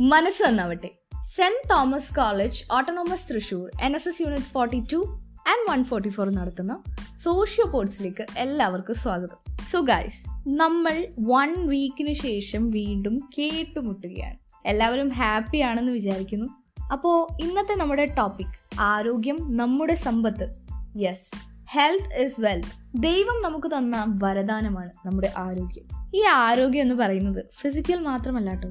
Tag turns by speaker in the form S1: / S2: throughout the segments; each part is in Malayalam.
S1: മനസ്സ് നന്നാവട്ടെ. Saint Thomas college autonomous Thrissur N S S unit forty two and one forty four നടത്തുന്ന. സോഷ്യോ പോർട്സിലേക്ക് എല്ലാവർക്കും സ്വാഗതം. സോ ഗൈസ് നമ്മൾ വൺ വീക്കിന് ശേഷം വീണ്ടും കേട്ടുമുട്ടുകയാണ്. എല്ലാവരും ഹാപ്പി ആണെന്ന് വിചാരിക്കുന്നു. അപ്പോൾ ഇന്നത്തെ നമ്മുടെ ടോപ്പിക് ആരോഗ്യം നമ്മുടെ സമ്പത്ത്. യെസ് ഹെൽത്ത് ഇസ് വെൽത്ത് ദൈവം നമുക്ക് തന്ന വരദാനമാണ് നമ്മുടെ ആരോഗ്യം. ഈ ആരോഗ്യം എന്ന് പറയുന്നത് ഫിസിക്കൽ മാത്രമല്ല കേട്ടോ.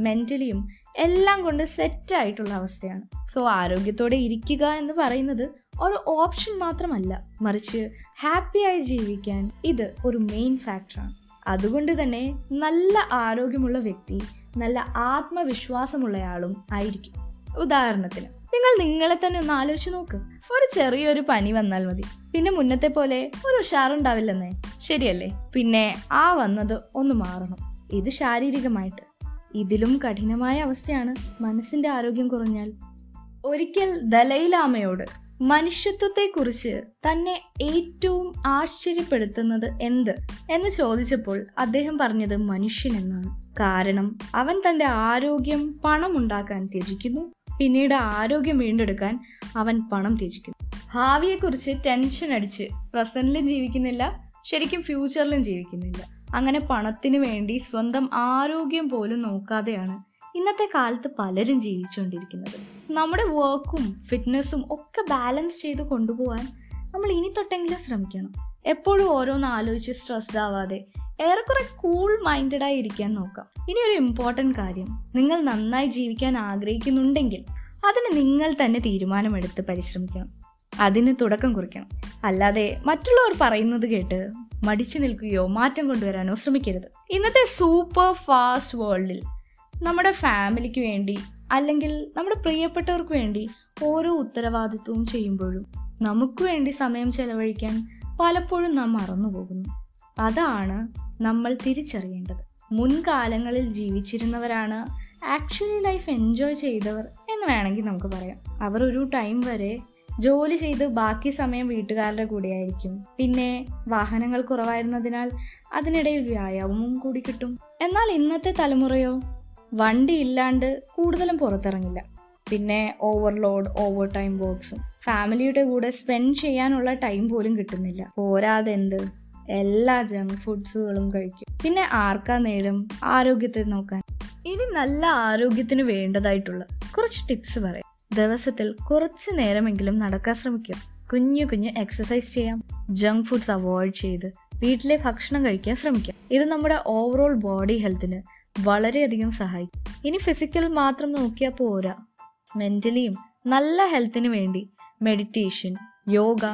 S1: മെന്റലിയും എല്ലാം കൊണ്ട് സെറ്റ് ആയിട്ടുള്ള അവസ്ഥയാണ്. സോ ആരോഗ്യത്തോടെ ഇരിക്കുക എന്ന് പറയുന്നത് ഒരു ഓപ്ഷൻ മാത്രമല്ല. മറിച്ച് ഹാപ്പിയായി ജീവിക്കാൻ ഇത് ഒരു മെയിൻ ഫാക്ടറാണ് അതുകൊണ്ട് തന്നെ നല്ല ആരോഗ്യമുള്ള വ്യക്തി നല്ല ആത്മവിശ്വാസമുള്ളയാളും ആയിരിക്കും. ഉദാഹരണത്തിന് നിങ്ങൾ നിങ്ങളെ തന്നെ ഒന്ന് ആലോചിച്ച് നോക്ക്. ഒരു ചെറിയൊരു പനി വന്നാൽ മതി. പിന്നെ മുന്നത്തെ പോലെ ഒരു ഉഷാറുണ്ടാവില്ലെന്നേ. ശരിയല്ലേ? പിന്നെ ആ വന്നത് ഒന്ന് മാറണം. ഇത് ശാരീരികമായിട്ട്. ഇതിലും കഠിനമായ അവസ്ഥയാണ് മനസ്സിന്റെ ആരോഗ്യം കുറഞ്ഞാൽ. ഒരിക്കൽ ദലൈലാമയോട് മനുഷ്യത്വത്തെക്കുറിച്ച് തന്നെ ഏറ്റവും ആശ്ചര്യപ്പെടുത്തുന്നത് എന്ത്? എന്ന് ചോദിച്ചപ്പോൾ അദ്ദേഹം പറഞ്ഞത് മനുഷ്യൻ എന്നാണ് കാരണം അവൻ തന്റെ ആരോഗ്യം പണം ഉണ്ടാക്കാൻ ത്യജിക്കുന്നു. പിന്നീട് ആരോഗ്യം വീണ്ടെടുക്കാൻ അവൻ പണം ത്യജിക്കുന്നു. ഭാവിയെക്കുറിച്ച് ടെൻഷൻ അടിച്ച് പ്രസന്റിലും ജീവിക്കുന്നില്ല ശരിക്കും ഫ്യൂച്ചറിലും ജീവിക്കുന്നില്ല. അങ്ങനെ പണത്തിന് വേണ്ടി സ്വന്തം ആരോഗ്യം പോലും നോക്കാതെയാണ് ഇന്നത്തെ കാലത്ത് പലരും ജീവിച്ചുകൊണ്ടിരിക്കുന്നത്. നമ്മുടെ വർക്കും ഫിറ്റ്നസ്സും ഒക്കെ ബാലൻസ് ചെയ്ത് കൊണ്ടുപോകാൻ നമ്മൾ ഇനി തൊട്ടെങ്കിലും ശ്രമിക്കണം. എപ്പോഴും ഓരോന്ന് ആലോചിച്ച് സ്ട്രെസ്ഡ് ആവാതെ ഏറെക്കുറെ കൂൾ മൈൻഡഡായി ഇരിക്കാൻ നോക്കാം. ഇനി ഒരു ഇമ്പോർട്ടന്റ് കാര്യം. നിങ്ങൾ നന്നായി ജീവിക്കാൻ ആഗ്രഹിക്കുന്നുണ്ടെങ്കിൽ അതിന് നിങ്ങൾ തന്നെ തീരുമാനമെടുത്ത് പരിശ്രമിക്കണം. അതിന് തുടക്കം കുറിക്കണം. അല്ലാതെ മറ്റുള്ളവർ പറയുന്നത് കേട്ട് മടിച്ചു നിൽക്കുകയോ മാറ്റം കൊണ്ടുവരാനോ ശ്രമിക്കരുത്. ഇന്നത്തെ സൂപ്പർ ഫാസ്റ്റ് വേൾഡിൽ നമ്മുടെ ഫാമിലിക്ക് വേണ്ടി അല്ലെങ്കിൽ നമ്മുടെ പ്രിയപ്പെട്ടവർക്ക് വേണ്ടി ഓരോ ഉത്തരവാദിത്വവും ചെയ്യുമ്പോഴും നമുക്ക് വേണ്ടി സമയം ചെലവഴിക്കാൻ പലപ്പോഴും നാം മറന്നുപോകുന്നു അതാണ് നമ്മൾ തിരിച്ചറിയേണ്ടത്. മുൻകാലങ്ങളിൽ ജീവിച്ചിരുന്നവരാണ് ആക്ച്വലി ലൈഫ് എൻജോയ് ചെയ്തവർ എന്ന് വേണമെങ്കിൽ നമുക്ക് പറയാം. അവർ ഒരു ടൈം വരെ ജോലി ചെയ്ത് ബാക്കി സമയം വീട്ടുകാരുടെ കൂടെയായിരിക്കും. പിന്നെ വാഹനങ്ങൾ കുറവായിരുന്നതിനാൽ അതിനിടയിൽ വ്യായാമവും കൂടി കിട്ടും. എന്നാൽ ഇന്നത്തെ തലമുറയോ? വണ്ടി ഇല്ലാണ്ട് കൂടുതലും പുറത്തിറങ്ങില്ല. പിന്നെ ഓവർലോഡ് ഓവർ ടൈം വർക്ക്സും ഫാമിലിയുടെ കൂടെ സ്പെൻഡ് ചെയ്യാനുള്ള ടൈം പോലും കിട്ടുന്നില്ല. പോരാതെന്ത് എല്ലാ ജങ്ക് ഫുഡ്സുകളും കഴിക്കും. പിന്നെ ആർക്കാ നേരം? ആരോഗ്യത്തെ നോക്കാൻ. ഇനി നല്ല ആരോഗ്യത്തിന് വേണ്ടതായിട്ടുള്ള കുറച്ച് ടിപ്സ് പറയാം. ദിവസത്തിൽ കുറച്ച് നേരമെങ്കിലും നടക്കാൻ ശ്രമിക്കും. കുഞ്ഞു കുഞ്ഞു എക്സസൈസ് ചെയ്യാം. ജങ്ക് ഫുഡ്സ് അവോയ്ഡ് ചെയ്ത് വീട്ടിലെ ഭക്ഷണം കഴിക്കാൻ ശ്രമിക്കാം. ഇത് നമ്മുടെ ഓവറോൾ ബോഡി ഹെൽത്തിന് വളരെയധികം സഹായിക്കും. ഇനി ഫിസിക്കൽ മാത്രം നോക്കിയാൽ പോരാ. മെന്റലിയും നല്ല ഹെൽത്തിന് വേണ്ടി മെഡിറ്റേഷൻ യോഗ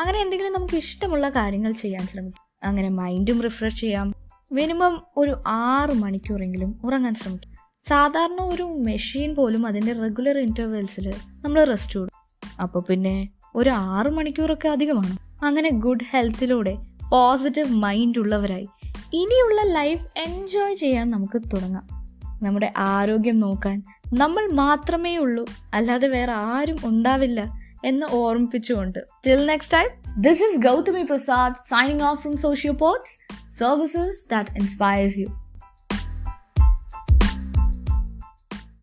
S1: അങ്ങനെ എന്തെങ്കിലും നമുക്ക് ഇഷ്ടമുള്ള കാര്യങ്ങൾ ചെയ്യാൻ ശ്രമിക്കാം. അങ്ങനെ മൈൻഡും റിഫ്രഷ് ചെയ്യാം. മിനിമം ഒരു ആറ് മണിക്കൂറെങ്കിലും ഉറങ്ങാൻ ശ്രമിക്കും. സാധാരണ ഒരു മെഷീൻ പോലും അതിന്റെ റെഗുലർ ഇന്റർവെൽസിൽ നമ്മൾ റെസ്റ്റ് കൊടുക്കും അപ്പോൾ പിന്നെ ഒരു ആറ് മണിക്കൂറൊക്കെ അധികമാണ്. അങ്ങനെ ഗുഡ് ഹെൽത്തിലൂടെ പോസിറ്റീവ് മൈൻഡ് ഉള്ളവരായി ഇനിയുള്ള ലൈഫ് എൻജോയ് ചെയ്യാൻ നമുക്ക് തുടങ്ങാം. നമ്മുടെ ആരോഗ്യം നോക്കാൻ നമ്മൾ മാത്രമേ ഉള്ളൂ. അല്ലാതെ വേറെ ആരും ഉണ്ടാവില്ല എന്ന് ഓർമ്മിപ്പിച്ചുകൊണ്ട്. Till next time this is Gauthami Prasad signing off from socio ports services that inspires you